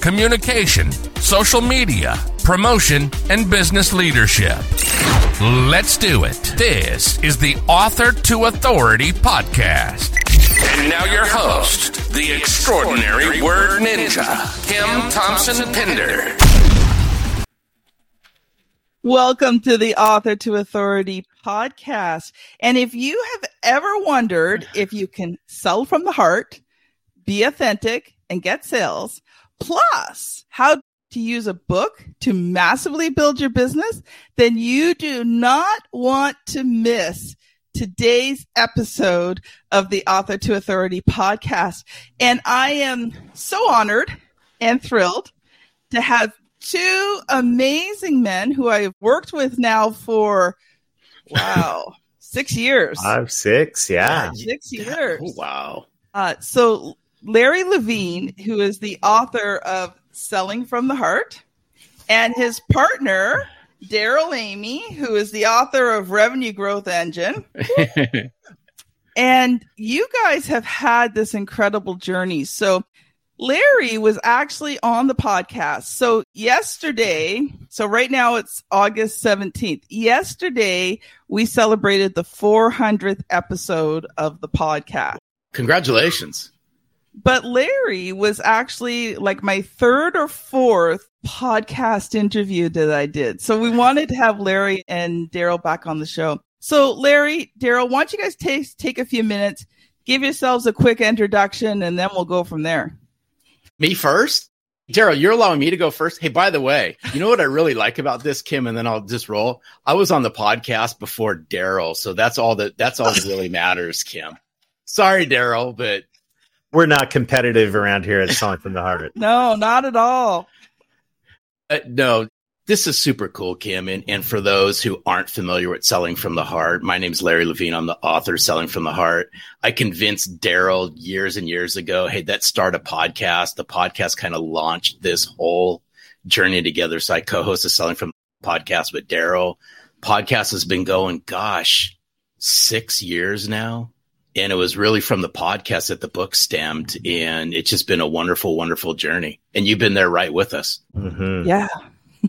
communication, social media, promotion, and business leadership. Let's do it. This is the Author to Authority podcast. And now your host, the extraordinary word ninja, Kim Thompson Pinder. Welcome to the Author to Authority podcast. And if you have ever wondered if you can sell from the heart, be authentic, and get sales, plus how to use a book to massively build your business, then you do not want to miss today's episode of the Author to Authority podcast. And I am so honored and thrilled to have two amazing men who I've worked with now for, wow, six years. Five, six, yeah. Six years. Oh, wow. Uh, so Larry Levine, who is the author of Selling from the Heart, and his partner, Darrell Amy, who is the author of Revenue Growth Engine. and you guys have had this incredible journey. So Larry was actually on the podcast. So yesterday, so right now it's August 17th. Yesterday, we celebrated the 400th episode of the podcast. Congratulations. But Larry was actually like my third or fourth podcast interview that I did. So we wanted to have Larry and Darrell back on the show. So Larry, Darrell, why don't you guys take take a few minutes, give yourselves a quick introduction, and then we'll go from there. Me first? Darrell, you're allowing me to go first. Hey, by the way, you know what I really like about this, Kim, and then I'll just roll. I was on the podcast before Darrell, so that's all that that's all that really matters, Kim. Sorry, Darrell, but We're not competitive around here at Selling from the Heart. No, not at all. uh, no, this is super cool, Kim. And, and for those who aren't familiar with Selling from the Heart, my name's Larry Levine. I'm the author of Selling from the Heart. I convinced Darrell years and years ago, hey, let's start a podcast. The podcast kind of launched this whole journey together. So I co-hosted Selling from the podcast with Darrell. Podcast has been going, gosh, six years now. And it was really from the podcast that the book stemmed. And it's just been a wonderful, wonderful journey. And you've been there right with us. Mhm. Yeah.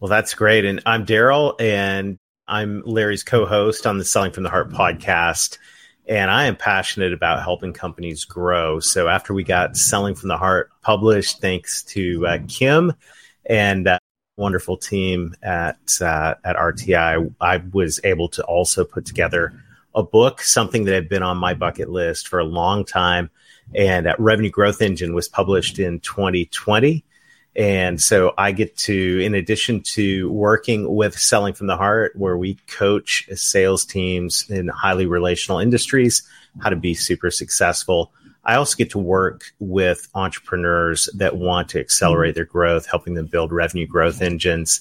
Well, that's great. And I'm Darrell, and I'm Larry's co host on the Selling from the Heart podcast. And I am passionate about helping companies grow. So after we got Selling from the Heart published, thanks to uh, Kim and uh, wonderful team at uh, at RTI, I was able to also put together a book, something that had been on my bucket list for a long time. And uh, Revenue Growth Engine was published in 2020. And so I get to, in addition to working with Selling from the Heart, where we coach sales teams in highly relational industries how to be super successful, I also get to work with entrepreneurs that want to accelerate their growth, helping them build revenue growth engines.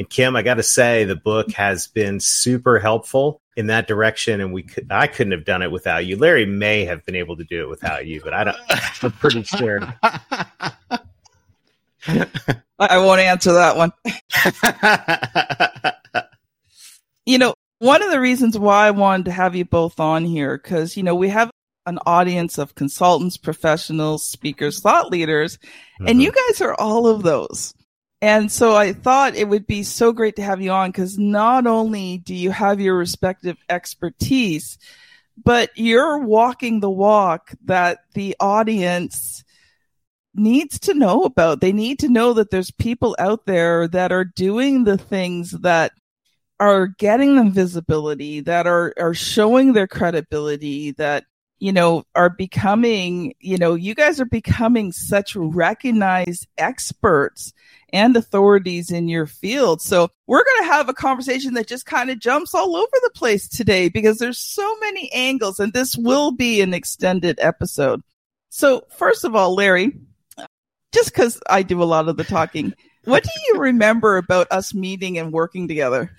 And Kim, I got to say, the book has been super helpful in that direction, and we could, I couldn't have done it without you. Larry may have been able to do it without you, but I don't. I'm pretty sure. I I won't answer that one. You know, one of the reasons why I wanted to have you both on here, because, you know, we have an audience of consultants, professionals, speakers, thought leaders, and mm-hmm. you guys are all of those. And so I thought it would be so great to have you on because not only do you have your respective expertise, but you're walking the walk that the audience needs to know about. They need to know that there's people out there that are doing the things that are getting them visibility, that are, are showing their credibility, that, you know, are becoming, you know, you guys are becoming such recognized experts and authorities in your field. So we're going to have a conversation that just kind of jumps all over the place today because there's so many angles and this will be an extended episode. So first of all, Larry, just because I do a lot of the talking, what do you remember about us meeting and working together?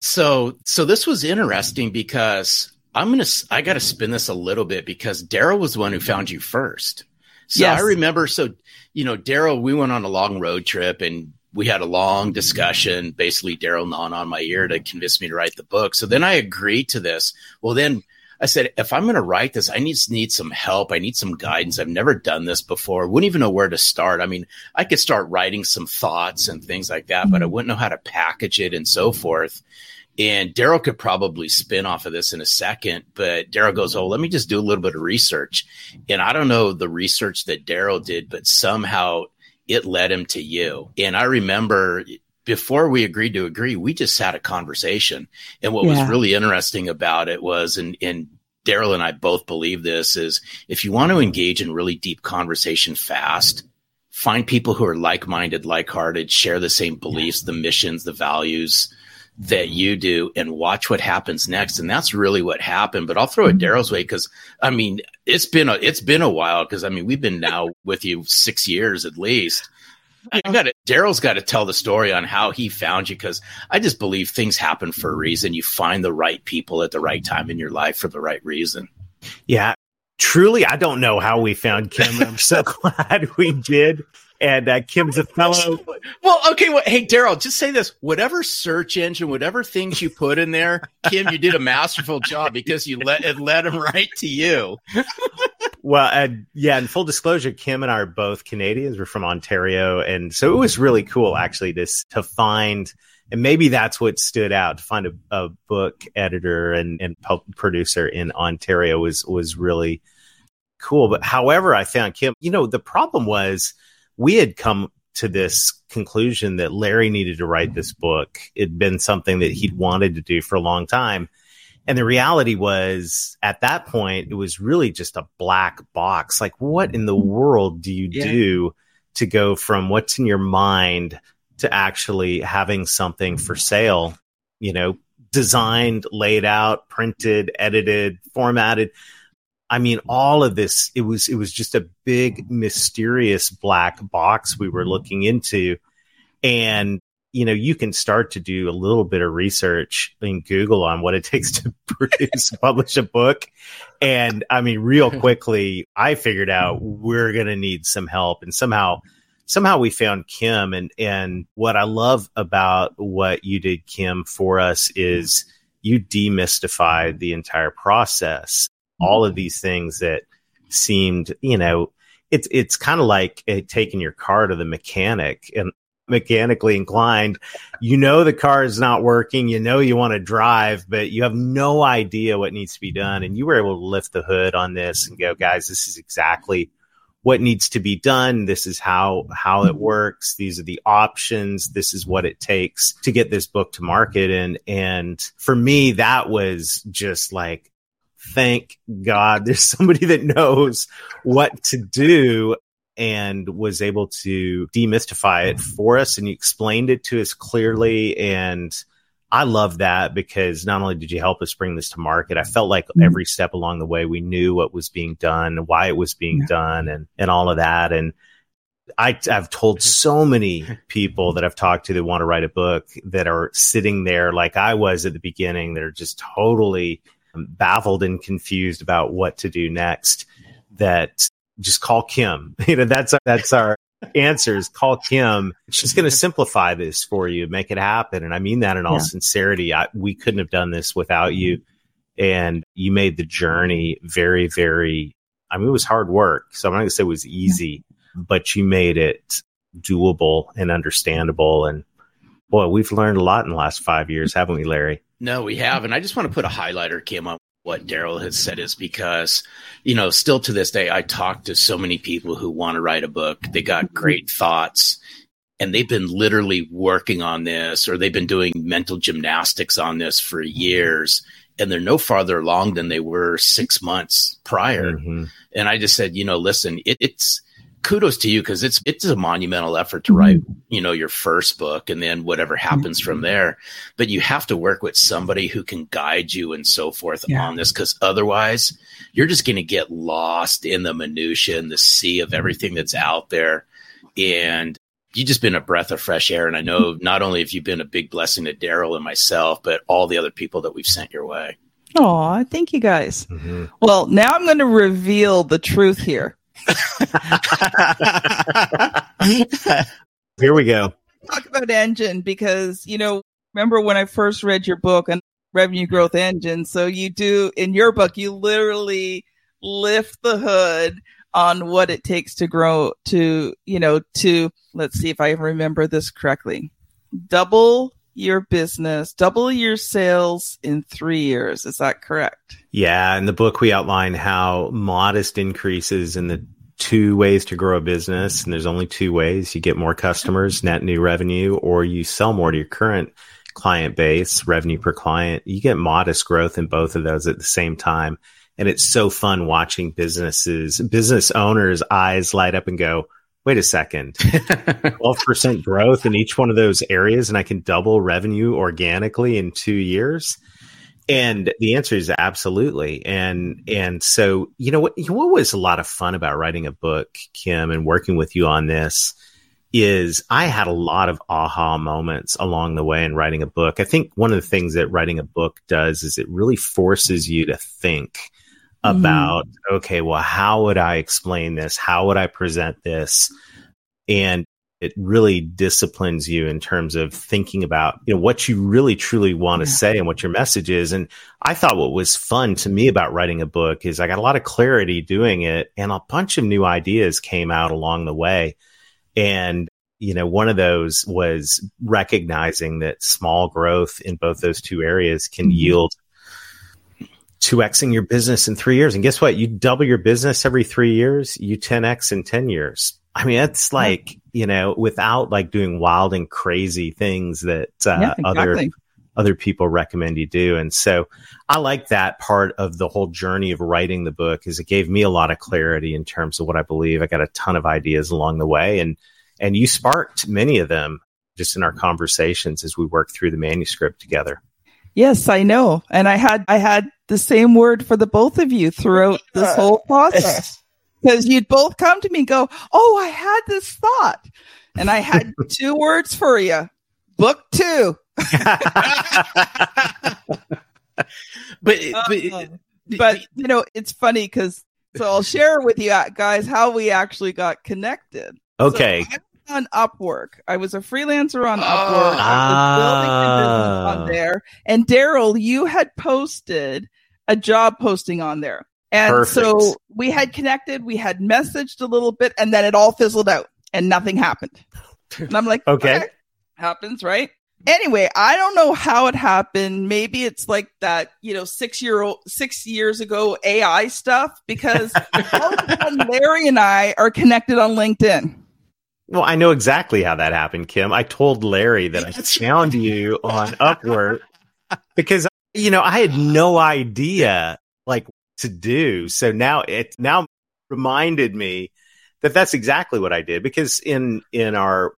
So, so this was interesting because I'm gonna I got to spin this a little bit because Darrell was the one who found you first. So yes. I remember. So you know, Darrell, we went on a long road trip and we had a long discussion. Basically, Darrell gnawing on my ear to convince me to write the book. So then I agreed to this. Well, then I said, if I'm going to write this, I need need some help. I need some guidance. I've never done this before. Wouldn't even know where to start. I mean, I could start writing some thoughts and things like that, but I mm-hmm. wouldn't know how to package it and so forth. And Darrell could probably spin off of this in a second, but Darrell goes, Oh, let me just do a little bit of research. And I don't know the research that Darrell did, but somehow it led him to you. And I remember before we agreed to agree, we just had a conversation. And what yeah. was really interesting about it was, and, and Darrell and I both believe this, is if you want to engage in really deep conversation fast, find people who are like minded, like hearted, share the same beliefs, the missions, the values that you do and watch what happens next. And that's really what happened. But I'll throw it mm-hmm. Darrell's way because I mean it's been a it's been a while because I mean we've been now with you six years at least. I uh-huh. got it. Darrell's got to tell the story on how he found you because I just believe things happen for a reason. You find the right people at the right time in your life for the right reason. Yeah, truly, I don't know how we found Kim. I'm so glad we did and uh, Kim's a fellow. Well, okay. Well, hey, Darrell, just say this: whatever search engine, whatever things you put in there, Kim, you did a masterful job because you let it led them right to you. well, and yeah, in full disclosure, Kim and I are both Canadians. We're from Ontario, and so it was really cool actually to to find. And maybe that's what stood out to find a, a book editor and, and producer in Ontario was was really cool. But however, I found Kim, you know, the problem was we had come to this conclusion that Larry needed to write this book. It'd been something that he'd wanted to do for a long time. And the reality was at that point, it was really just a black box. Like, what in the world do you yeah. do to go from what's in your mind to actually having something for sale, you know, designed, laid out, printed, edited, formatted? I mean, all of this, it was, it was just a big, mysterious black box we were mm-hmm. looking into. And, you know, you can start to do a little bit of research in Google on what it takes to produce, publish a book. And I mean, real quickly, I figured out we're going to need some help. And somehow, somehow we found Kim. And, and what I love about what you did, Kim, for us is you demystified the entire process all of these things that seemed, you know, it's it's kind of like uh, taking your car to the mechanic and mechanically inclined. You know the car is not working. You know you want to drive, but you have no idea what needs to be done. And you were able to lift the hood on this and go, guys, this is exactly what needs to be done. This is how how it works. These are the options. This is what it takes to get this book to market. And and for me, that was just like thank God there's somebody that knows what to do and was able to demystify it for us. And you explained it to us clearly. And I love that because not only did you help us bring this to market, I felt like mm-hmm. every step along the way we knew what was being done, why it was being yeah. done, and and all of that. And I, have told so many people that I've talked to that want to write a book that are sitting there like I was at the beginning. They're just totally baffled and confused about what to do next, that just call Kim. You know, that's that's our answers. Call Kim. She's going to simplify this for you, make it happen. And I mean that in all yeah. sincerity. I, we couldn't have done this without you. Mm-hmm. And you made the journey very, very. I mean, it was hard work. So I'm not going to say it was easy, but you made it doable and understandable. And boy, we've learned a lot in the last five years, haven't we, Larry? No, we have. And I just want to put a highlighter, Kim, on what Darrell has said is because, you know, still to this day, I talk to so many people who want to write a book. They got mm-hmm. great thoughts and they've been literally working on this or they've been doing mental gymnastics on this for years and they're no farther along than they were six months prior. Mm-hmm. And I just said, you know, listen, it, it's, kudos to you because it's it's a monumental effort to write mm-hmm. you know your first book and then whatever happens from mm-hmm. there but you have to work with somebody who can guide you and so forth yeah. on this because otherwise you're just going to get lost in the minutia and the sea of everything that's out there and you've just been a breath of fresh air. And I know not only have you been a big blessing to Darrell and myself, but all the other people that we've sent your way. Oh, I thank you guys. Mm-hmm. Well, now I'm going to reveal the truth here. here we go. Talk about engine because, you know, remember when I first read your book on revenue growth engine? So you do in your book, you literally lift the hood on what it takes to grow to, you know, to let's see if I remember this correctly. Double your business, double your sales in three years. Is that correct? Yeah. In the book, we outline how modest increases in the two ways to grow a business. And there's only two ways you get more customers, net new revenue, or you sell more to your current client base, revenue per client. You get modest growth in both of those at the same time. And it's so fun watching businesses, business owners' eyes light up and go, wait a second, 12% growth in each one of those areas, and I can double revenue organically in two years. And the answer is absolutely. And and so you know what what was a lot of fun about writing a book, Kim, and working with you on this is I had a lot of aha moments along the way in writing a book. I think one of the things that writing a book does is it really forces you to think mm-hmm. about okay, well, how would I explain this? How would I present this? And it really disciplines you in terms of thinking about you know what you really truly want to yeah. say and what your message is and i thought what was fun to me about writing a book is i got a lot of clarity doing it and a bunch of new ideas came out along the way and you know one of those was recognizing that small growth in both those two areas can mm-hmm. yield 2xing your business in three years. And guess what? You double your business every three years, you 10x in 10 years. I mean, it's like, you know, without like doing wild and crazy things that uh, yeah, exactly. other other people recommend you do. And so I like that part of the whole journey of writing the book is it gave me a lot of clarity in terms of what I believe. I got a ton of ideas along the way and and you sparked many of them just in our conversations as we worked through the manuscript together. Yes, I know. And I had I had the same word for the both of you throughout this whole process. Because you'd both come to me and go, Oh, I had this thought. And I had two words for you. Book two. but, but, uh, but you know, it's funny because so I'll share with you guys how we actually got connected. Okay. So on Upwork. I was a freelancer on Upwork. I was building my business on ah. there. And Darrell, you had posted a job posting on there. And Perfect. so we had connected, we had messaged a little bit, and then it all fizzled out and nothing happened. And I'm like, okay. okay. Happens, right? Anyway, I don't know how it happened. Maybe it's like that, you know, six year old, six years ago AI stuff because Larry and I are connected on LinkedIn. Well, I know exactly how that happened, Kim. I told Larry that I found you on Upwork because you know I had no idea like to do. So now it now reminded me that that's exactly what I did because in in our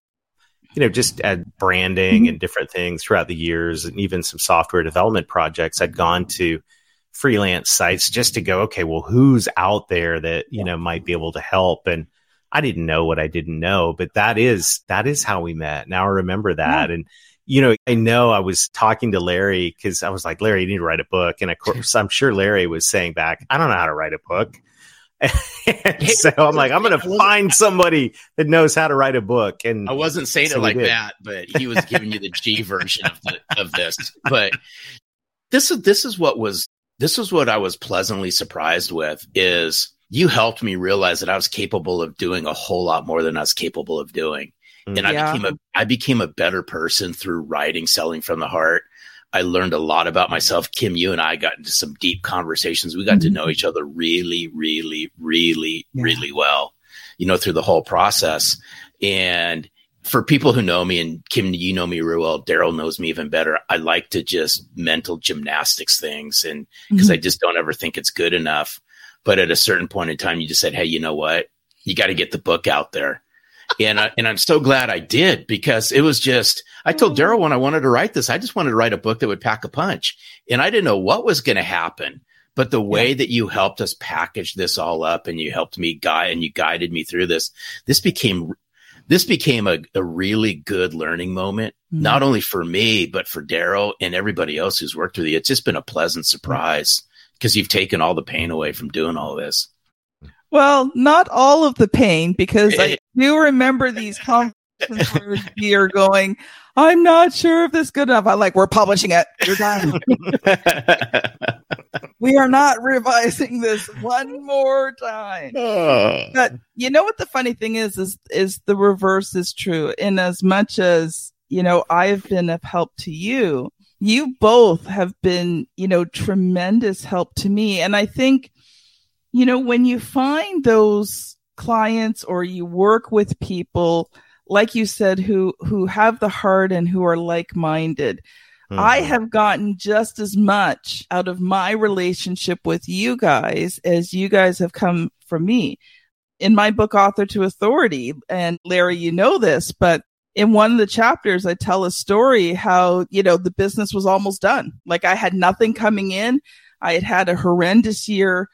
you know just at branding mm-hmm. and different things throughout the years and even some software development projects I'd gone to freelance sites just to go okay well who's out there that you know might be able to help and I didn't know what I didn't know, but that is that is how we met. Now I remember that, yeah. and you know, I know I was talking to Larry because I was like, Larry, you need to write a book, and of course, I'm sure Larry was saying back, I don't know how to write a book. so I'm like, I'm going to find somebody that knows how to write a book. And I wasn't saying so it like that, but he was giving you the G version of the, of this. But this is this is what was this is what I was pleasantly surprised with is you helped me realize that I was capable of doing a whole lot more than I was capable of doing. And yeah. I became a I became a better person through writing Selling from the Heart. I learned a lot about myself. Kim, you and I got into some deep conversations. We got mm-hmm. to know each other really, really, really, yeah. really well, you know, through the whole process. And for people who know me, and Kim, you know me real well, Darrell knows me even better. I like to just mental gymnastics things, and because mm-hmm. I just don't ever think it's good enough. But at a certain point in time, you just said, Hey, you know what? You got to get the book out there. and I, and I'm so glad I did because it was just I told Darrell when I wanted to write this, I just wanted to write a book that would pack a punch, and I didn't know what was going to happen. But the way that you helped us package this all up, and you helped me guide, and you guided me through this, this became this became a, a really good learning moment, mm-hmm. not only for me, but for Darrell and everybody else who's worked with you. It's just been a pleasant surprise because you've taken all the pain away from doing all this. Well, not all of the pain, because I do remember these conversations where we are going, I'm not sure if this is good enough. I like, we're publishing it. You're done. we are not revising this one more time. Oh. But you know what the funny thing is, is, is the reverse is true. In as much as, you know, I've been of help to you, you both have been, you know, tremendous help to me. And I think, you know, when you find those clients or you work with people like you said, who who have the heart and who are like minded. Mm-hmm. I have gotten just as much out of my relationship with you guys as you guys have come from me. In my book, Author to Authority, and Larry, you know this, but in one of the chapters, I tell a story how, you know, the business was almost done. Like I had nothing coming in. I had had a horrendous year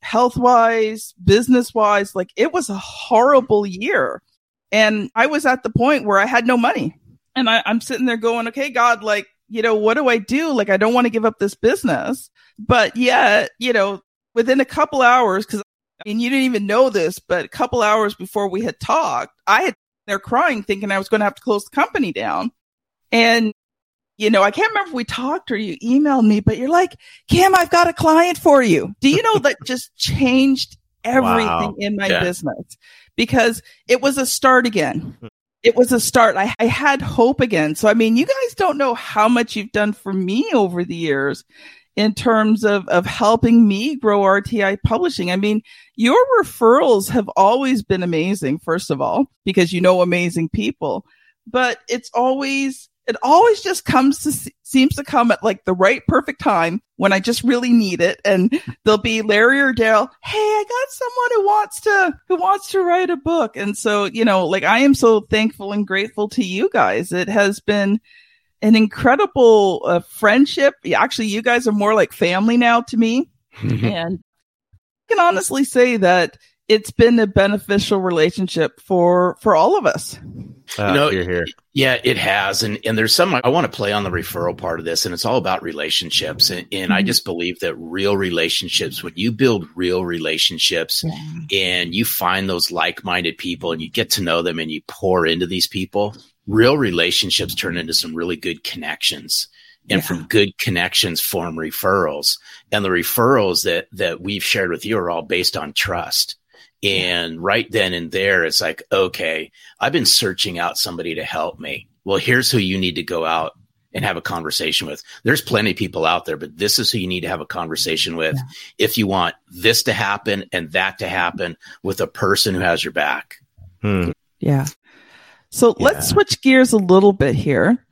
health wise, business wise. Like it was a horrible year. And I was at the point where I had no money. And I, I'm sitting there going, okay, God, like, you know, what do I do? Like, I don't want to give up this business. But yet, you know, within a couple hours, because I mean, you didn't even know this, but a couple hours before we had talked, I had there crying, thinking I was going to have to close the company down. And, you know, I can't remember if we talked or you emailed me, but you're like, Kim, I've got a client for you. Do you know that just changed everything wow. in my yeah. business? because it was a start again. Hmm. It was a start. I, I had hope again. So, I mean, you guys don't know how much you've done for me over the years in terms of, of helping me grow RTI publishing. I mean, your referrals have always been amazing, first of all, because you know amazing people, but it's always it always just comes to seems to come at like the right perfect time when I just really need it. And there'll be Larry or Darrell. Hey, I got someone who wants to who wants to write a book. And so, you know, like I am so thankful and grateful to you guys. It has been an incredible uh, friendship. Actually, you guys are more like family now to me. and I can honestly say that it's been a beneficial relationship for for all of us. Uh, you know, you're here. Yeah, it has, and and there's some I want to play on the referral part of this, and it's all about relationships, and, and mm-hmm. I just believe that real relationships, when you build real relationships, yeah. and you find those like-minded people, and you get to know them, and you pour into these people, real relationships turn into some really good connections and yeah. from good connections form referrals and the referrals that that we've shared with you are all based on trust and right then and there, it's like, okay, I've been searching out somebody to help me. Well, here's who you need to go out and have a conversation with. There's plenty of people out there, but this is who you need to have a conversation with yeah. if you want this to happen and that to happen with a person who has your back. Hmm. Yeah. So yeah. let's switch gears a little bit here.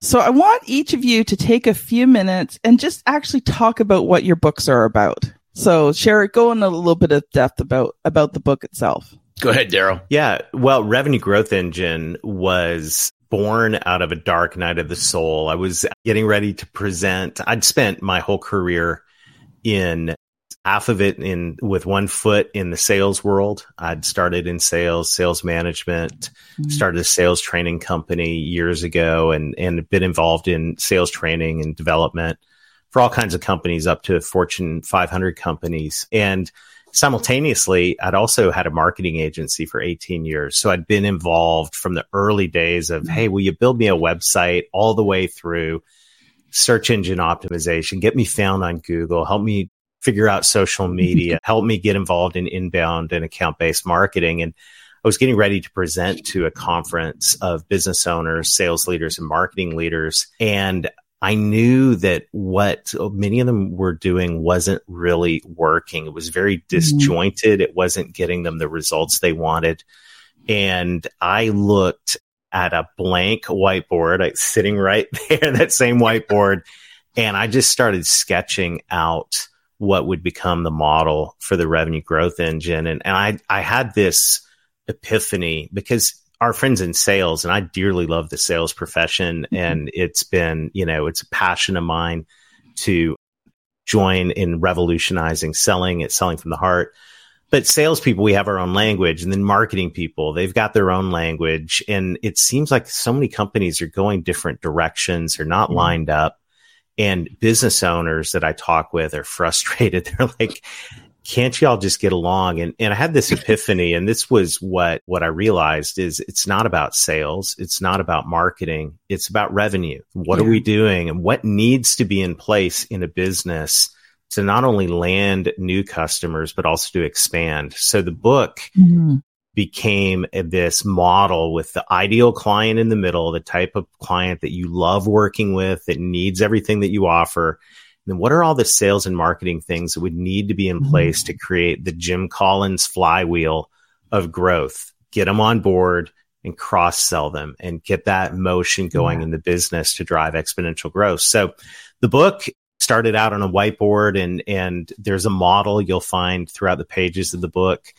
So I want each of you to take a few minutes and just actually talk about what your books are about. So, Sherry, go in a little bit of depth about about the book itself. Go ahead, Darrell. Yeah, well, Revenue Growth Engine was born out of a dark night of the soul. I was getting ready to present. I'd spent my whole career in half of it in with one foot in the sales world. I'd started in sales, sales management, mm-hmm. started a sales training company years ago and and been involved in sales training and development for all kinds of companies up to Fortune 500 companies. And simultaneously, I'd also had a marketing agency for 18 years. So I'd been involved from the early days of, Hey, will you build me a website all the way through search engine optimization, get me found on Google, help me figure out social media, help me get involved in inbound and account based marketing. And I was getting ready to present to a conference of business owners, sales leaders, and marketing leaders. And I knew that what many of them were doing wasn't really working. It was very mm-hmm. disjointed. Mm-hmm. It wasn't getting them the results they wanted. And I looked at a blank whiteboard, like sitting right there, that same whiteboard. And I just started sketching out what would become the model for the revenue growth engine. And, and I, I had this epiphany because our friends in sales, and I dearly love the sales profession, mm-hmm. and it's been, you know, it's a passion of mine to join in revolutionizing selling. It's selling from the heart. but salespeople, we have our own language, and then marketing people, they've got their own language. And it seems like so many companies are going different directions, they're not mm-hmm. lined up. And business owners that I talk with are frustrated. They're like, can't y'all just get along? And, and I had this epiphany, and this was what, what I realized is it's not about sales. It's not about marketing. It's about revenue. What yeah. are we doing and what needs to be in place in a business to not only land new customers, but also to expand. So the book mm-hmm. Became this model with the ideal client in the middle, the type of client that you love working with, that needs everything that you offer. And then what are all the sales and marketing things that would need to be in mm-hmm. place to create the Jim Collins flywheel of growth? Get them on board and cross sell them and get that motion going yeah. in the business to drive exponential growth. So the book started out on a whiteboard and and there's a model you'll find throughout the pages of the book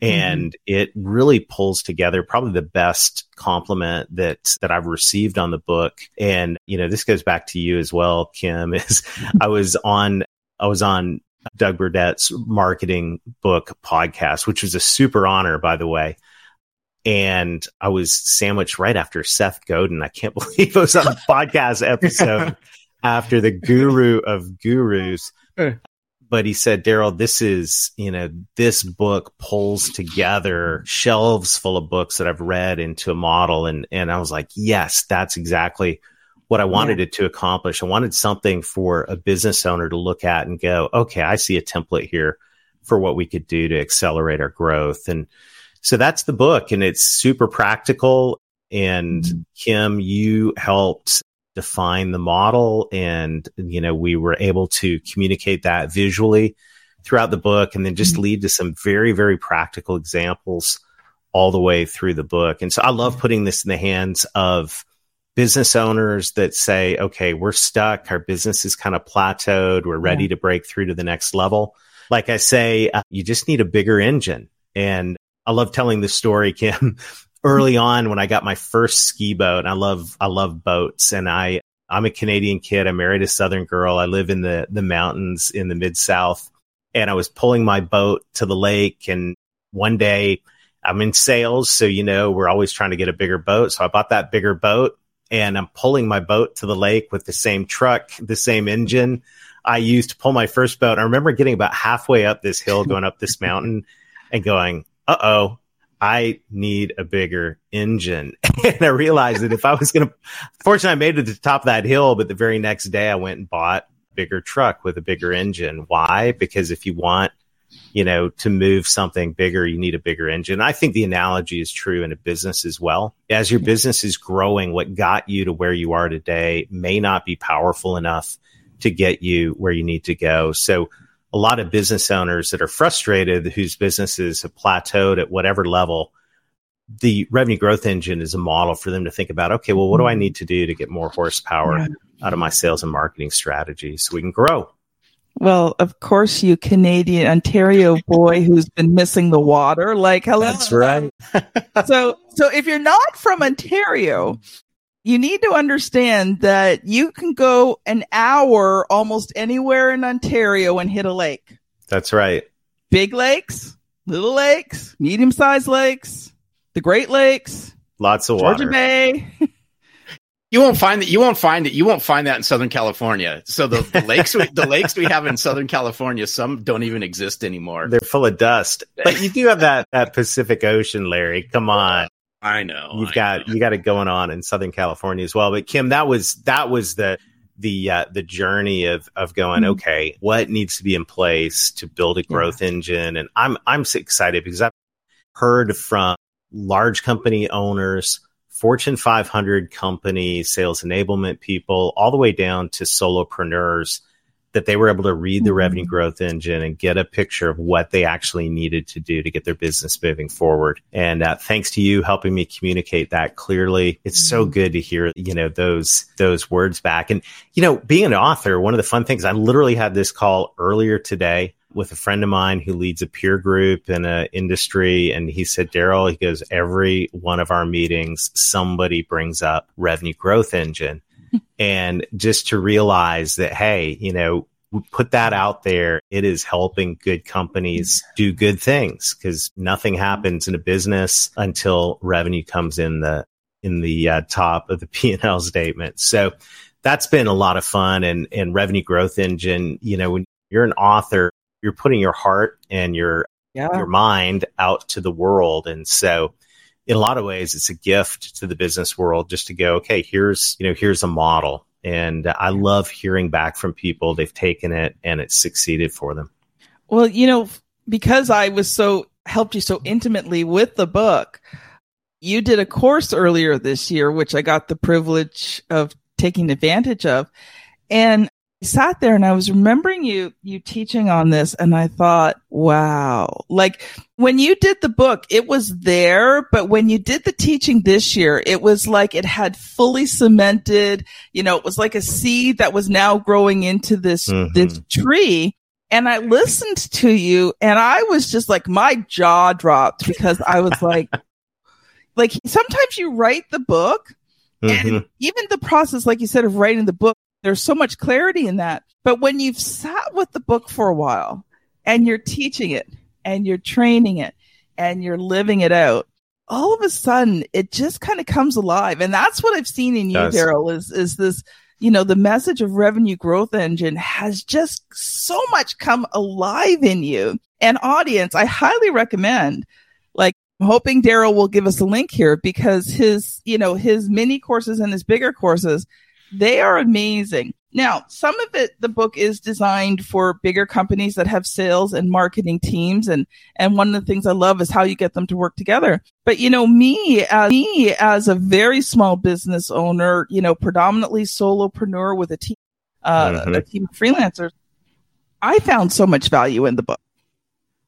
and mm-hmm. it really pulls together probably the best compliment that that I've received on the book and you know this goes back to you as well Kim is I was on I was on Doug Burdett's marketing book podcast which was a super honor by the way and I was sandwiched right after Seth Godin. I can't believe I was on a podcast episode after the guru of gurus. But he said, Darrell, this is, you know, this book pulls together shelves full of books that I've read into a model. And, and I was like, yes, that's exactly what I wanted yeah. it to accomplish. I wanted something for a business owner to look at and go, okay, I see a template here for what we could do to accelerate our growth. And so that's the book and it's super practical. And mm-hmm. Kim, you helped define the model and you know we were able to communicate that visually throughout the book and then just mm-hmm. lead to some very very practical examples all the way through the book. And so i love putting this in the hands of business owners that say okay we're stuck. Our business is kind of plateaued. We're ready yeah. to break through to the next level. Like i say uh, you just need a bigger engine. And i love telling the story kim early on when I got my first ski boat. I love I love boats, and I I'm a Canadian kid. I married a Southern girl. I live in the the mountains in the mid South, and I was pulling my boat to the lake. And one day, I'm in sales, so you know we're always trying to get a bigger boat. So I bought that bigger boat, and I'm pulling my boat to the lake with the same truck, the same engine. I used to pull my first boat. I remember getting about halfway up this hill, going up this mountain, and going, "Uh oh, I need a bigger engine. and I realized that if I was going to, fortunately, I made it to the top of that hill, but the very next day I went and bought a bigger truck with a bigger engine. Why? Because if you want, you know, to move something bigger, you need a bigger engine. I think the analogy is true in a business as well. As your business is growing, what got you to where you are today may not be powerful enough to get you where you need to go. So, a lot of business owners that are frustrated whose businesses have plateaued at whatever level the revenue growth engine is a model for them to think about okay well what do i mm-hmm. need to do to get more horsepower yeah. out of my sales and marketing strategy so we can grow? Well of course you canadian ontario boy who's been missing the water like hello. That's right. So so if you're not from ontario you need to understand that you can go an hour almost anywhere in Ontario and hit a lake. That's right. Big lakes, little lakes, medium sized lakes, the Great Lakes, lots of Georgia water. Bay. you won't find that. You won't find it. You won't find that in Southern California. So the, the lakes, we, the lakes we have in Southern California, some don't even exist anymore. They're full of dust. But you do have that that Pacific Ocean, Larry. Come on. I know. You've I got know. you got it going on in Southern California as well. But Kim, that was that was the the uh, the journey of of going. Mm-hmm. Okay, what needs to be in place to build a growth yeah. engine? And I'm I'm so excited because I've heard from large company owners, Fortune 500 company sales enablement people, all the way down to solopreneurs that they were able to read the revenue mm-hmm. growth engine and get a picture of what they actually needed to do to get their business moving forward. And uh, thanks to you helping me communicate that clearly, it's so mm-hmm. good to hear you know those those words back. And you know, being an author, one of the fun things I literally had this call earlier today with a friend of mine who leads a peer group in an industry. And he said, Darrell, he goes, every one of our meetings, somebody brings up revenue growth engine and just to realize that, hey, you know, put that out there, it is helping good companies do good things because nothing happens in a business until revenue comes in the in the uh, top of the P and L statement. So that's been a lot of fun and and revenue growth engine. You know, when you're an author, you're putting your heart and your yeah. your mind out to the world, and so in a lot of ways, it's a gift to the business world just to go, okay, here's you know here's a model and I love hearing back from people. They've taken it and it's succeeded for them. Well, you know, because I was so helped you so intimately with the book, you did a course earlier this year, which I got the privilege of taking advantage of. And sat there and I was remembering you, you teaching on this and I thought, wow, like when you did the book, it was there, but when you did the teaching this year, it was like it had fully cemented, you know, it was like a seed that was now growing into this, mm-hmm. this tree. And I listened to you and I was just like, my jaw dropped because I was like, like sometimes you write the book mm-hmm. and even the process, like you said, of writing the book, there's so much clarity in that. But when you've sat with the book for a while and you're teaching it and you're training it and you're living it out, all of a sudden it just kind of comes alive. And that's what I've seen in you, Darrell, is is this, you know, the message of revenue growth engine has just so much come alive in you. And audience, I highly recommend like I'm hoping Darrell will give us a link here because his, you know, his mini courses and his bigger courses they are amazing. Now, some of it, the book is designed for bigger companies that have sales and marketing teams. And, and one of the things I love is how you get them to work together. But, you know, me, as me as a very small business owner, you know, predominantly solopreneur with a team, uh, mm-hmm. a team of freelancers, I found so much value in the book.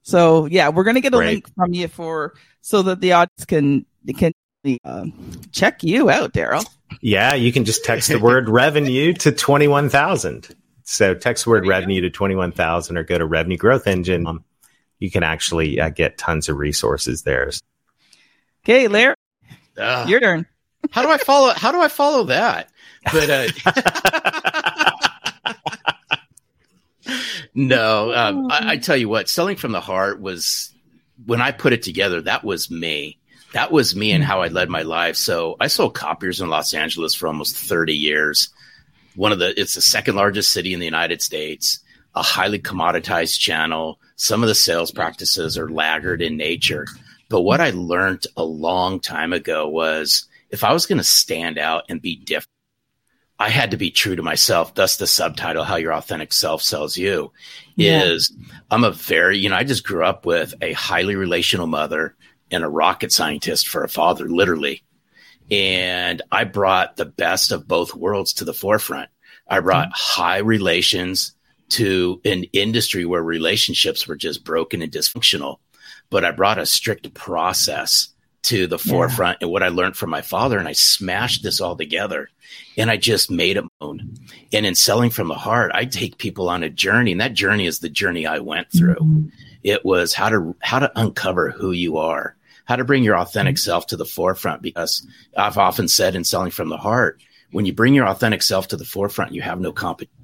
So yeah, we're going to get a link from you for, so that the audience can, can uh, check you out, Darrell. Yeah, you can just text the word revenue to 21,000. So text the word revenue to 21,000 or go to Revenue Growth Engine. Um, you can actually uh, get tons of resources there. Okay, Larry, uh, your turn. how do I follow? How do I follow that? But uh, no, um, I, I tell you what, selling from the heart was when I put it together. That was me that was me and how I mm-hmm. led my life. So I sold copiers in Los Angeles for almost 30 years. One of the, it's the second largest city in the United States, a highly commoditized channel. Some of the sales practices are laggard in nature. But what I learned a long time ago was if I was going to stand out and be different, I had to be true to myself. Thus, the subtitle, How Your Authentic Self Sells You, yeah. is I'm a very, you know, I just grew up with a highly relational mother and a rocket scientist for a father, literally. And I brought the best of both worlds to the forefront. I brought mm-hmm. high relations to an industry where relationships were just broken and dysfunctional. But I brought a strict process to the yeah. forefront and what I learned from my father. And I smashed this all together and I just made it own. And in selling from the heart, I take people on a journey, and that journey is the journey I went through. Mm-hmm. It was how to how to uncover who you are how to bring your authentic mm-hmm. self to the forefront. Because I've often said in selling from the heart, when you bring your authentic self to the forefront, you have no competition.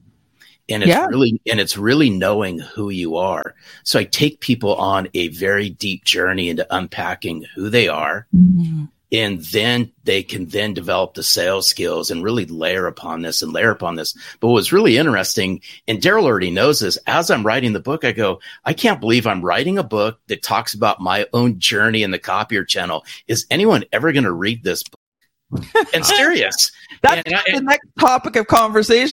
And it's yeah. really, and it's really knowing who you are. So I take people on a very deep journey into unpacking who they are, mm-hmm and then they can then develop the sales skills and really layer upon this and layer upon this. But what's really interesting, and Darrell already knows this, as I'm writing the book, I go, I can't believe I'm writing a book that talks about my own journey in the copier channel. Is anyone ever going to read this book? And serious. That's and the next topic of conversation.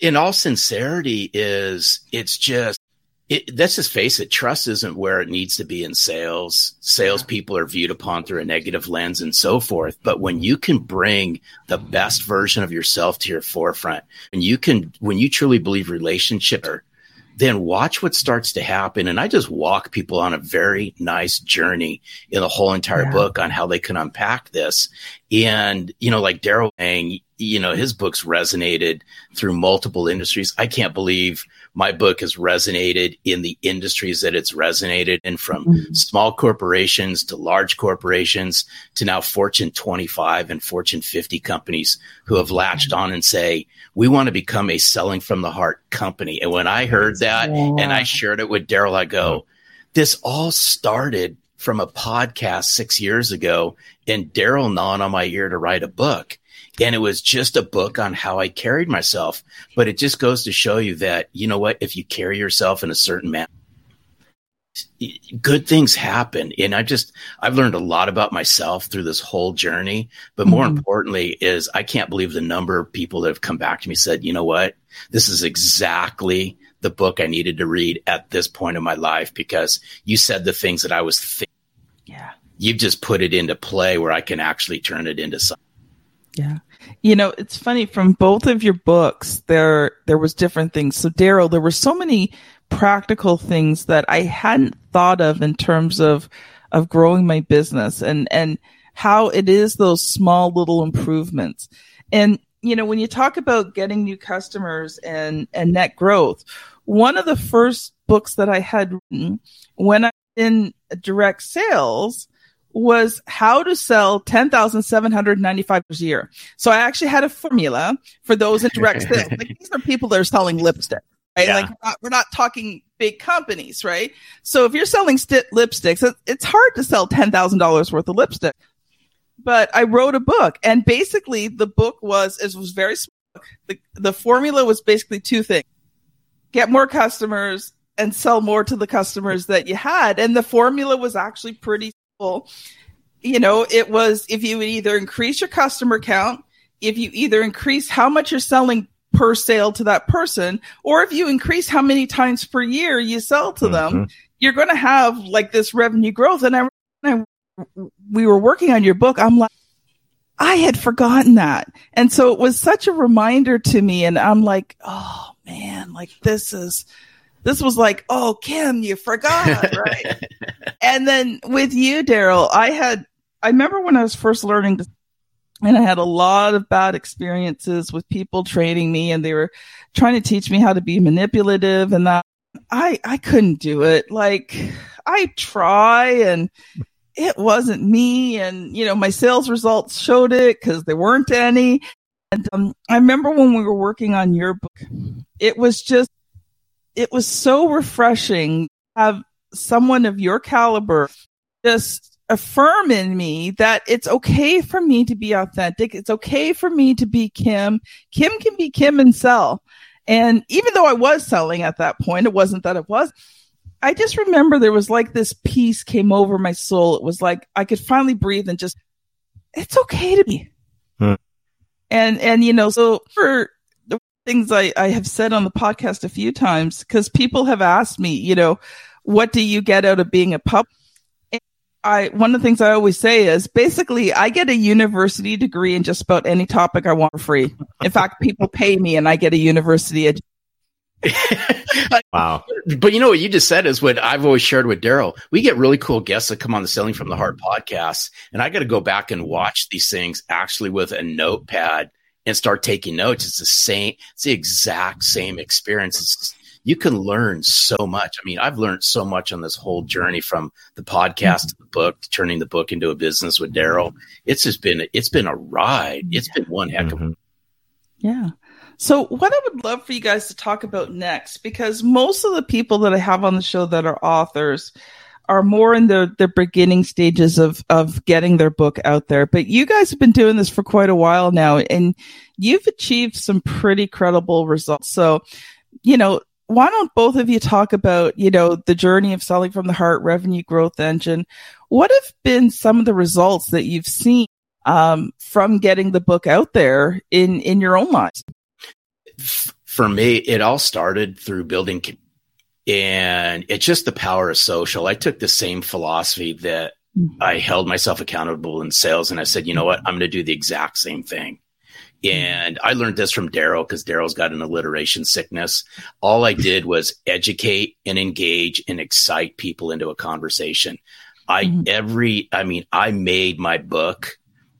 In all sincerity, is it's just it, let's just face it, trust isn't where it needs to be in sales. Salespeople are viewed upon through a negative lens and so forth. But when you can bring the best version of yourself to your forefront, and you can, when you truly believe relationship, then watch what starts to happen. And I just walk people on a very nice journey in the whole entire yeah. book on how they can unpack this. And, you know, like Darrell saying, you know, his books resonated through multiple industries. I can't believe my book has resonated in the industries that it's resonated in from mm-hmm. small corporations to large corporations to now Fortune 25 and Fortune 50 companies who have latched on and say, we want to become a selling from the heart company. And when I heard that yeah. and I shared it with Darrell, I go, this all started from a podcast six years ago and Darrell gnawing on my ear to write a book. And it was just a book on how I carried myself. But it just goes to show you that, you know what, if you carry yourself in a certain manner, good things happen. And I just, I've learned a lot about myself through this whole journey. But more mm-hmm. importantly, is I can't believe the number of people that have come back to me said, you know what, this is exactly the book I needed to read at this point in my life because you said the things that I was thinking. You've just put it into play where I can actually turn it into something. Yeah. You know, it's funny from both of your books, there, there was different things. So Darrell, there were so many practical things that I hadn't thought of in terms of, of growing my business and, and how it is those small little improvements. And, you know, when you talk about getting new customers and, and net growth, one of the first books that I had written when I in direct sales, was how to sell 10,795 a year. So I actually had a formula for those in direct sales. Like these are people that are selling lipstick, right? Yeah. Like we're not, we're not, talking big companies, right? So if you're selling st- lipsticks, it's hard to sell $10,000 worth of lipstick. But I wrote a book and basically the book was, it was very small. The, the formula was basically two things. Get more customers and sell more to the customers that you had. And the formula was actually pretty you know, it was if you would either increase your customer count, if you either increase how much you're selling per sale to that person, or if you increase how many times per year you sell to mm-hmm. them, you're going to have like this revenue growth. And I, I, we were working on your book. I'm like, I had forgotten that. And so it was such a reminder to me. And I'm like, oh man, like this is, this was like, oh, Kim, you forgot, right? and then with you, Darrell, I had, I remember when I was first learning to, and I had a lot of bad experiences with people training me and they were trying to teach me how to be manipulative and that I, I couldn't do it. Like I try and it wasn't me. And, you know, my sales results showed it because there weren't any. And um, I remember when we were working on your book, it was just it was so refreshing to have someone of your caliber just affirm in me that it's okay for me to be authentic. It's okay for me to be Kim. Kim can be Kim and sell. And even though I was selling at that point, it wasn't that it was. I just remember there was like this peace came over my soul. It was like I could finally breathe and just, it's okay to be. Hmm. And, and, you know, so for things I, I have said on the podcast a few times because people have asked me, you know, what do you get out of being a pup? I one of the things I always say is basically I get a university degree in just about any topic I want for free. In fact, people pay me and I get a university education. wow. But you know what you just said is what I've always shared with Darrell. We get really cool guests that come on the Selling from the Heart podcast. And I got to go back and watch these things actually with a notepad and start taking notes. It's the same, it's the exact same experience. It's, you can learn so much. I mean, I've learned so much on this whole journey from the podcast to the book, to turning the book into a business with Darrell. It's just been, it's been a ride. It's been one heck of a. Mm-hmm. Yeah. So, what I would love for you guys to talk about next, because most of the people that I have on the show that are authors, are more in the, the beginning stages of, of getting their book out there. But you guys have been doing this for quite a while now and you've achieved some pretty credible results. So, you know, why don't both of you talk about, you know, the journey of selling from the heart revenue growth engine? What have been some of the results that you've seen um, from getting the book out there in, in your own lives? For me, it all started through building and it's just the power of social. I took the same philosophy that mm-hmm. I held myself accountable in sales. And I said, you know what? I'm going to do the exact same thing. Mm-hmm. And I learned this from Darrell because Darrell's got an alliteration sickness. All I did was educate and engage and excite people into a conversation. I, mm-hmm. every, I mean, I made my book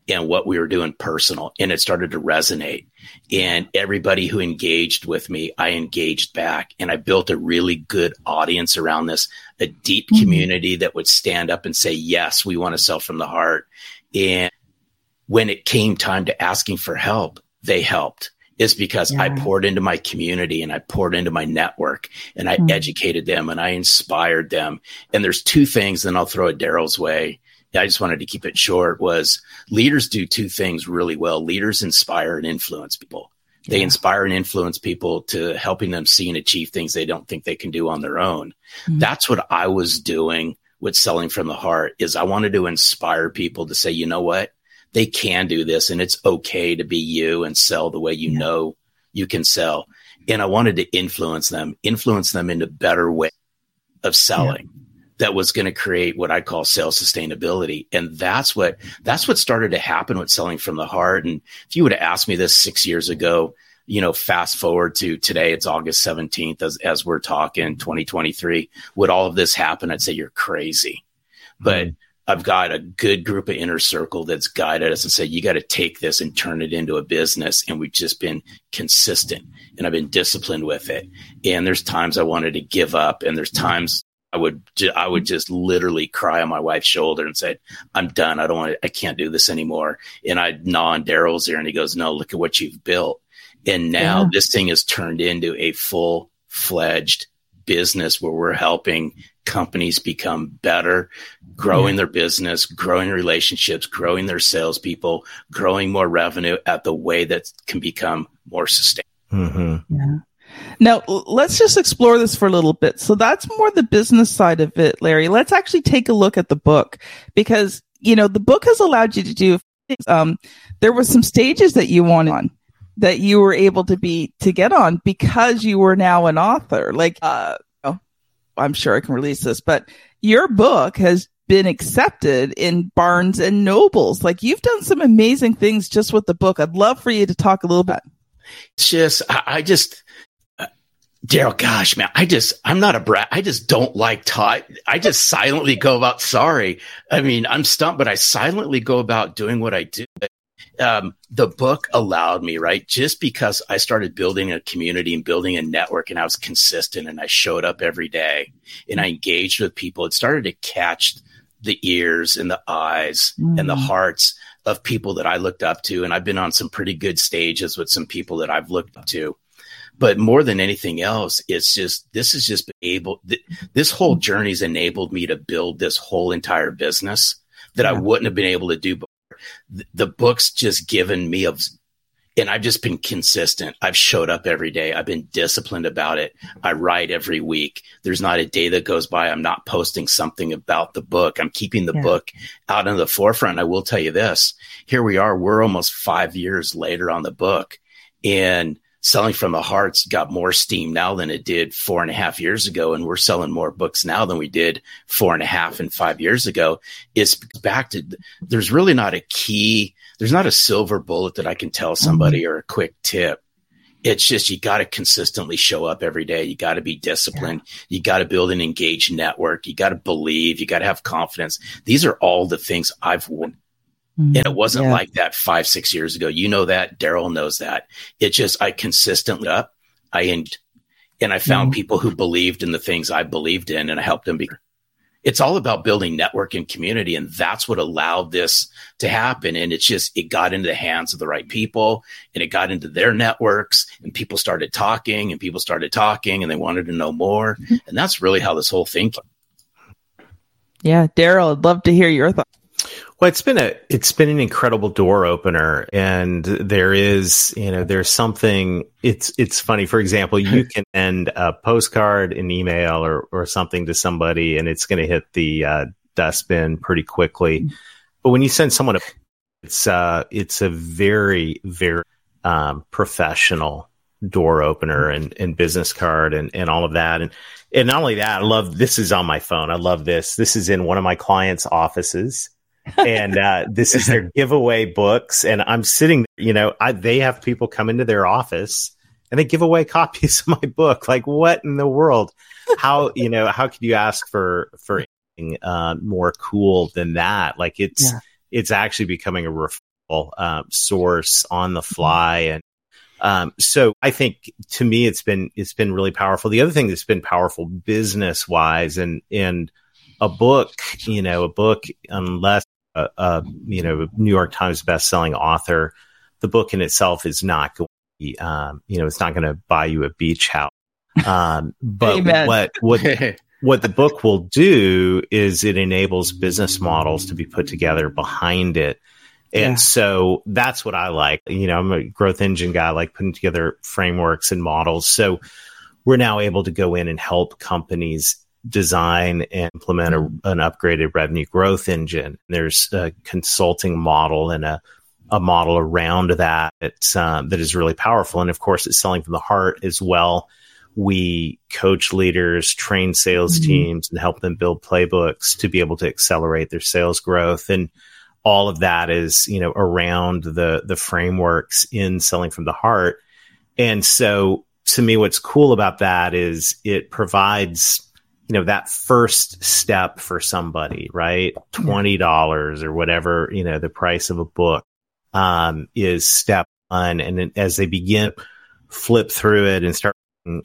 and what we were doing personal and it started to resonate and everybody who engaged with me i engaged back and i built a really good audience around this a deep mm-hmm. community that would stand up and say yes we want to sell from the heart and when it came time to asking for help they helped is because yeah. I poured into my community and I poured into my network and I mm-hmm. educated them and I inspired them. And there's two things, then I'll throw it Darrell's way. I just wanted to keep it short was leaders do two things really well. Leaders inspire and influence people. They yeah. inspire and influence people to helping them see and achieve things they don't think they can do on their own. Mm-hmm. That's what I was doing with selling from the heart is I wanted to inspire people to say, you know what? They can do this and it's okay to be you and sell the way you yeah. know you can sell. And I wanted to influence them, influence them into better way of selling. Yeah that was going to create what I call sales sustainability. And that's what, that's what started to happen with selling from the heart. And if you would have asked me this six years ago, you know, fast forward to today, it's August 17th as, as we're talking 2023. Would all of this happen? I'd say you're crazy. But mm. I've got a good group of inner circle that's guided us and said, you got to take this and turn it into a business. And we've just been consistent and I've been disciplined with it. And there's times I wanted to give up and there's times I would ju- I would just literally cry on my wife's shoulder and say, "I'm done. I don't want. I can't do this anymore." And I'd gnaw on Darrell's ear, and he goes, "No, look at what you've built." And now yeah. this thing has turned into a full fledged business where we're helping companies become better, growing yeah. their business, growing relationships, growing their salespeople, growing more revenue at the way that can become more sustainable. Mm-hmm. Yeah. Now, let's just explore this for a little bit. So that's more the business side of it, Larry. Let's actually take a look at the book because, you know, the book has allowed you to do, um, there were some stages that you wanted on that you were able to be, to get on because you were now an author. Like, uh, oh, I'm sure I can release this, but your book has been accepted in Barnes and Nobles. Like you've done some amazing things just with the book. I'd love for you to talk a little bit. It's just, I just, Darrell, gosh, man, I just, I'm not a brat. I just don't like talk. I just silently go about, sorry. I mean, I'm stumped, but I silently go about doing what I do. Um, the book allowed me, right? Just because I started building a community and building a network and I was consistent and I showed up every day and I engaged with people, it started to catch the ears and the eyes mm. and the mm. hearts of people that I looked up to. And I've been on some pretty good stages with some people that I've looked up to but more than anything else, it's just this is just able. Th- this whole mm-hmm. journey's enabled me to build this whole entire business that yeah. I wouldn't have been able to do. Before. The book's just given me of, and I've just been consistent. I've showed up every day. I've been disciplined about it. I write every week. There's not a day that goes by I'm not posting something about the book. I'm keeping the yeah. book out in the forefront. I will tell you this. Here we are. We're almost five years later on the book, and selling from the hearts got more steam now than it did four and a half years ago. And we're selling more books now than we did four and a half and five years ago. Is back to there's really not a key, there's not a silver bullet that I can tell somebody mm-hmm. or a quick tip. It's just you got to consistently show up every day. You got to be disciplined. Yeah. You got to build an engaged network. You got to believe. You got to have confidence. These are all the things I've Mm-hmm. And it wasn't yeah. like that five, six years ago. You know that. Darrell knows that. It just, I consistently up, I, and, and I found mm-hmm. people who believed in the things I believed in and I helped them be. It's all about building network and community. And that's what allowed this to happen. And it's just, it got into the hands of the right people and it got into their networks and people started talking and people started talking and they wanted to know more. Mm-hmm. And that's really how this whole thing. Yeah. Darrell, I'd love to hear your thoughts. Well, it's been a it's been an incredible door opener, and there is you know there's something. It's it's funny. For example, you can send a postcard, an email, or or something to somebody, and it's going to hit the uh, dustbin pretty quickly. But when you send someone a, it's uh it's a very very um, professional door opener and, and business card and, and all of that. And, and not only that, I love this is on my phone. I love this. This is in one of my clients' offices and uh, this is their giveaway books. And I'm sitting, you know, I, they have people come into their office and they give away copies of my book. Like, what in the world? How you know? How could you ask for for anything uh, more cool than that? Like, it's yeah. it's actually becoming a referral uh, source on the fly and um, so I think to me it's been it's been really powerful. The other thing that's been powerful business wise and and a book, you know, a book unless a, a you know New York Times best selling author, the book in itself is not going to be, um, you know it's not going to buy you a beach house. Um, but Amen. what what what the book will do is it enables business models to be put together behind it. And Yeah. so that's what I like. You know, I'm a growth engine guy, I like putting together frameworks and models. So we're now able to go in and help companies design and implement a, an upgraded revenue growth engine. There's a consulting model and a, a model around that it's, um, that is really powerful. And of course, it's selling from the heart as well. We coach leaders, train sales Mhm. teams, and help them build playbooks to be able to accelerate their sales growth. And all of that is, you know, around the the frameworks in selling from the heart. And so to me, what's cool about that is it provides, you know, that first step for somebody, right? Twenty dollars or whatever, you know, the price of a book um, is step one. And then as they begin flip through it and start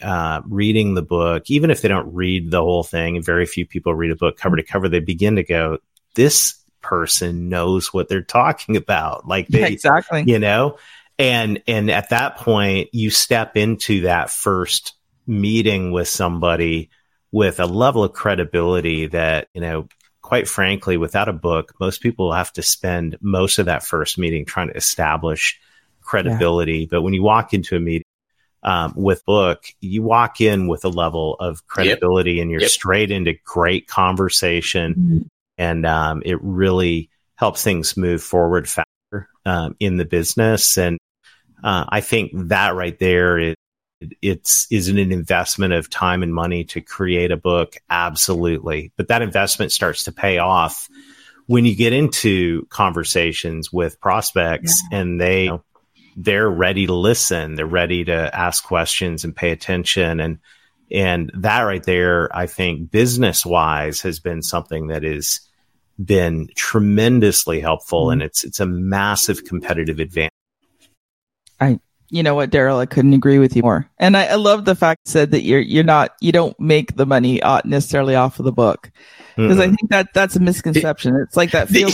uh, reading the book, even if they don't read the whole thing, very few people read a book cover to cover, they begin to go, "This person knows what they're talking about." Like they, exactly. you know, and and at that point, you step into that first meeting with somebody with a level of credibility that you know. Quite frankly, without a book, most people have to spend most of that first meeting trying to establish credibility. But when you walk into a meeting um, with book, you walk in with a level of credibility and you're Yep. straight into great conversation. Mhm. And um, it really helps things move forward faster um, in the business. And uh, I think that right there is it's is it an investment of time and money to create a book? Absolutely. But that investment starts to pay off when you get into conversations with prospects and they you know, they're ready to listen they're ready to ask questions and pay attention. And and that right there i think business wise has been something that has been tremendously helpful Mhm. and it's it's a massive competitive advantage you know what, Darrell, I couldn't agree with you more. And I, I love the fact said that you're you're not you don't make the money uh, necessarily off of the book because I think that that's a misconception. It's like that like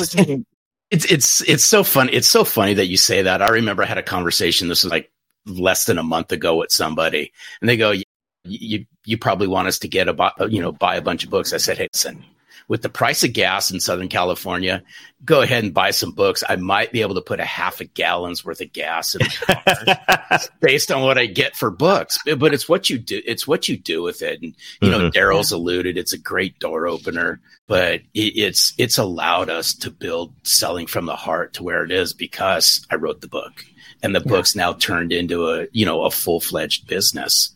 It's it's it's so fun. It's so funny that you say that. I remember I had a conversation. This was like less than a month ago with somebody, and they go, "You you, you probably want us to get a you know buy a bunch of books." I said, "Hey, listen, with the price of gas in Southern California, go ahead and buy some books. I might be able to put a half a gallon's worth of gas in the car based on what I get for books. But it's what you do. It's what you do with it. And you know, Mhm. Darrell's alluded. It's a great door opener, but it, it's it's allowed us to build selling from the heart to where it is because I wrote the book, and the Yeah. book's now turned into a you know a full fledged business.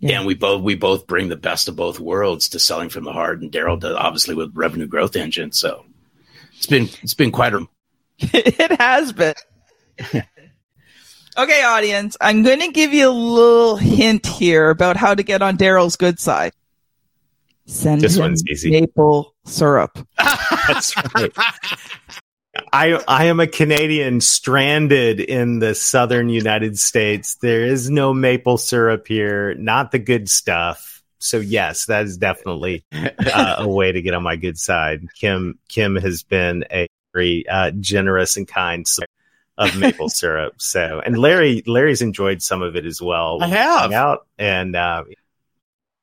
Yeah. And we both we both bring the best of both worlds to selling from the heart, and Darrell does obviously with revenue growth engine. So it's been it's been quite a it has been. okay, audience, I'm going to give you a little hint here about how to get on Darrell's good side. Send This him one's easy. maple syrup. That's right. I I am a Canadian stranded in the southern United States. There is no maple syrup here, not the good stuff. So yes, that is definitely uh, a way to get on my good side. Kim Kim has been a very uh, generous and kind of maple syrup. So and Larry Larry's enjoyed some of it as well. I have. Out and uh,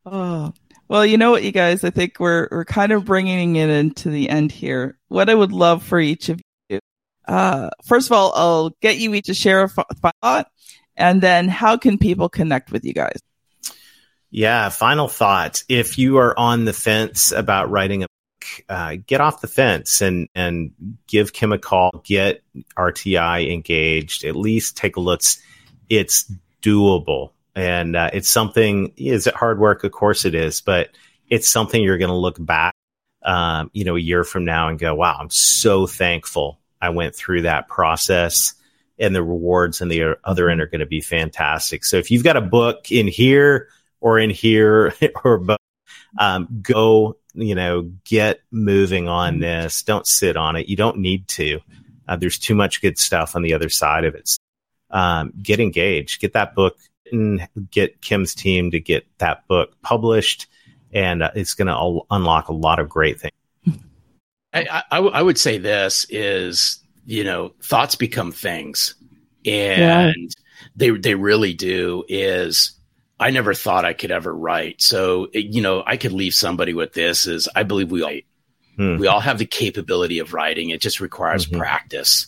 Oh, well, you know what, you guys? I think we're we're kind of bringing it into the end here. What I would love for each of you, uh, first of all, I'll get you each to share a thought, and then how can people connect with you guys? Yeah, final thought. If you are on the fence about writing a book, uh, get off the fence and and give Kim a call. Get RTI engaged. At least take a look. It's doable, and uh, it's something. Is it hard work? Of course it is, but it's something you're going to look back, um, you know, a year from now and go, "Wow, I'm so thankful I went through that process." And the rewards and the other end are going to be fantastic. So if you've got a book in here or in here or both, um, go, you know, get moving on this. Don't sit on it. You don't need to. Uh, there's too much good stuff on the other side of it. Um, get engaged, get that book, and get Kim's team to get that book published, and uh, it's going to unlock a lot of great things. I, I, I, would say this is, you know, thoughts become things, and yeah. they they really do. Is I never thought I could ever write. So, you know, I could leave somebody with this is I believe we all, hmm. we all have the capability of writing. It just requires mm-hmm. practice.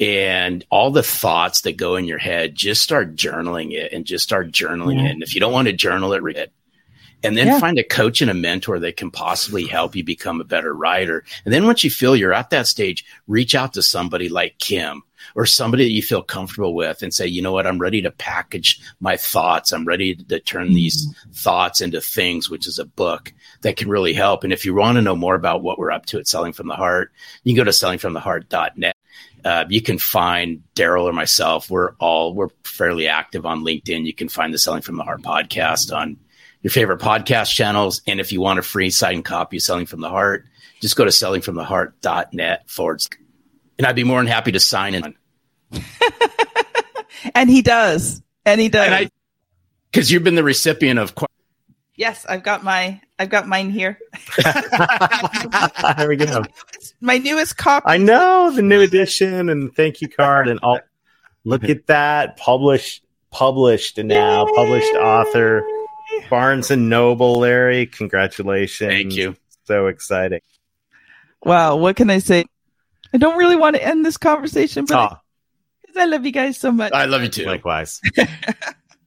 And all the thoughts that go in your head, just start journaling it and just start journaling yeah. it. And if you don't want to journal it, read it. And then yeah. find a coach and a mentor that can possibly help you become a better writer. And then once you feel you're at that stage, reach out to somebody like Kim or somebody that you feel comfortable with and say, you know what, I'm ready to package my thoughts. I'm ready to turn these mm-hmm. thoughts into things, which is a book that can really help. And if you want to know more about what we're up to at Selling from the Heart, you can go to sellingfromtheheart.net. Uh, you can find Darrell or myself. We're all we're fairly active on LinkedIn. You can find the Selling from the Heart podcast on your favorite podcast channels. And if you want a free signed copy of Selling from the Heart, just go to sellingfromtheheart.net forward. And I'd be more than happy to sign in. and he does. And he does. Because you've been the recipient of. Yes, I've got my I've got mine here. there we go. My newest copy. I know the new edition and thank you card and all. Look at that published published and now Yay! published author Barnes and Noble. Larry, congratulations! Thank you. So exciting. Wow, what can I say? I don't really want to end this conversation, but oh. I, I love you guys so much. I love you too. Likewise.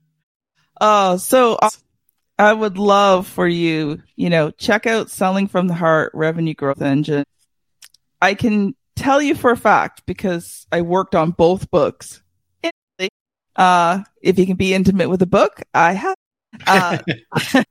oh, so uh, I would love for you, you know, check out Selling from the Heart Revenue Growth Engine. I can tell you for a fact because I worked on both books. Uh, if you can be intimate with a book, I have. Uh,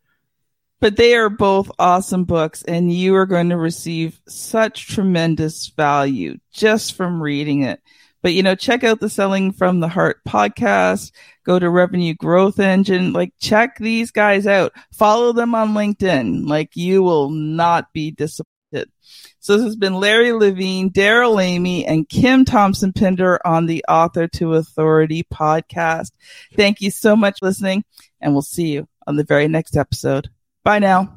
but they are both awesome books and you are going to receive such tremendous value just from reading it. But you know, check out the Selling from the Heart podcast, go to Revenue Growth Engine, like check these guys out. Follow them on LinkedIn. Like you will not be disappointed. So this has been Larry Levine, Darrell Amy, and Kim Thompson Pinder on the Author to Authority podcast. Thank you so much for listening, and we'll see you on the very next episode. Bye now.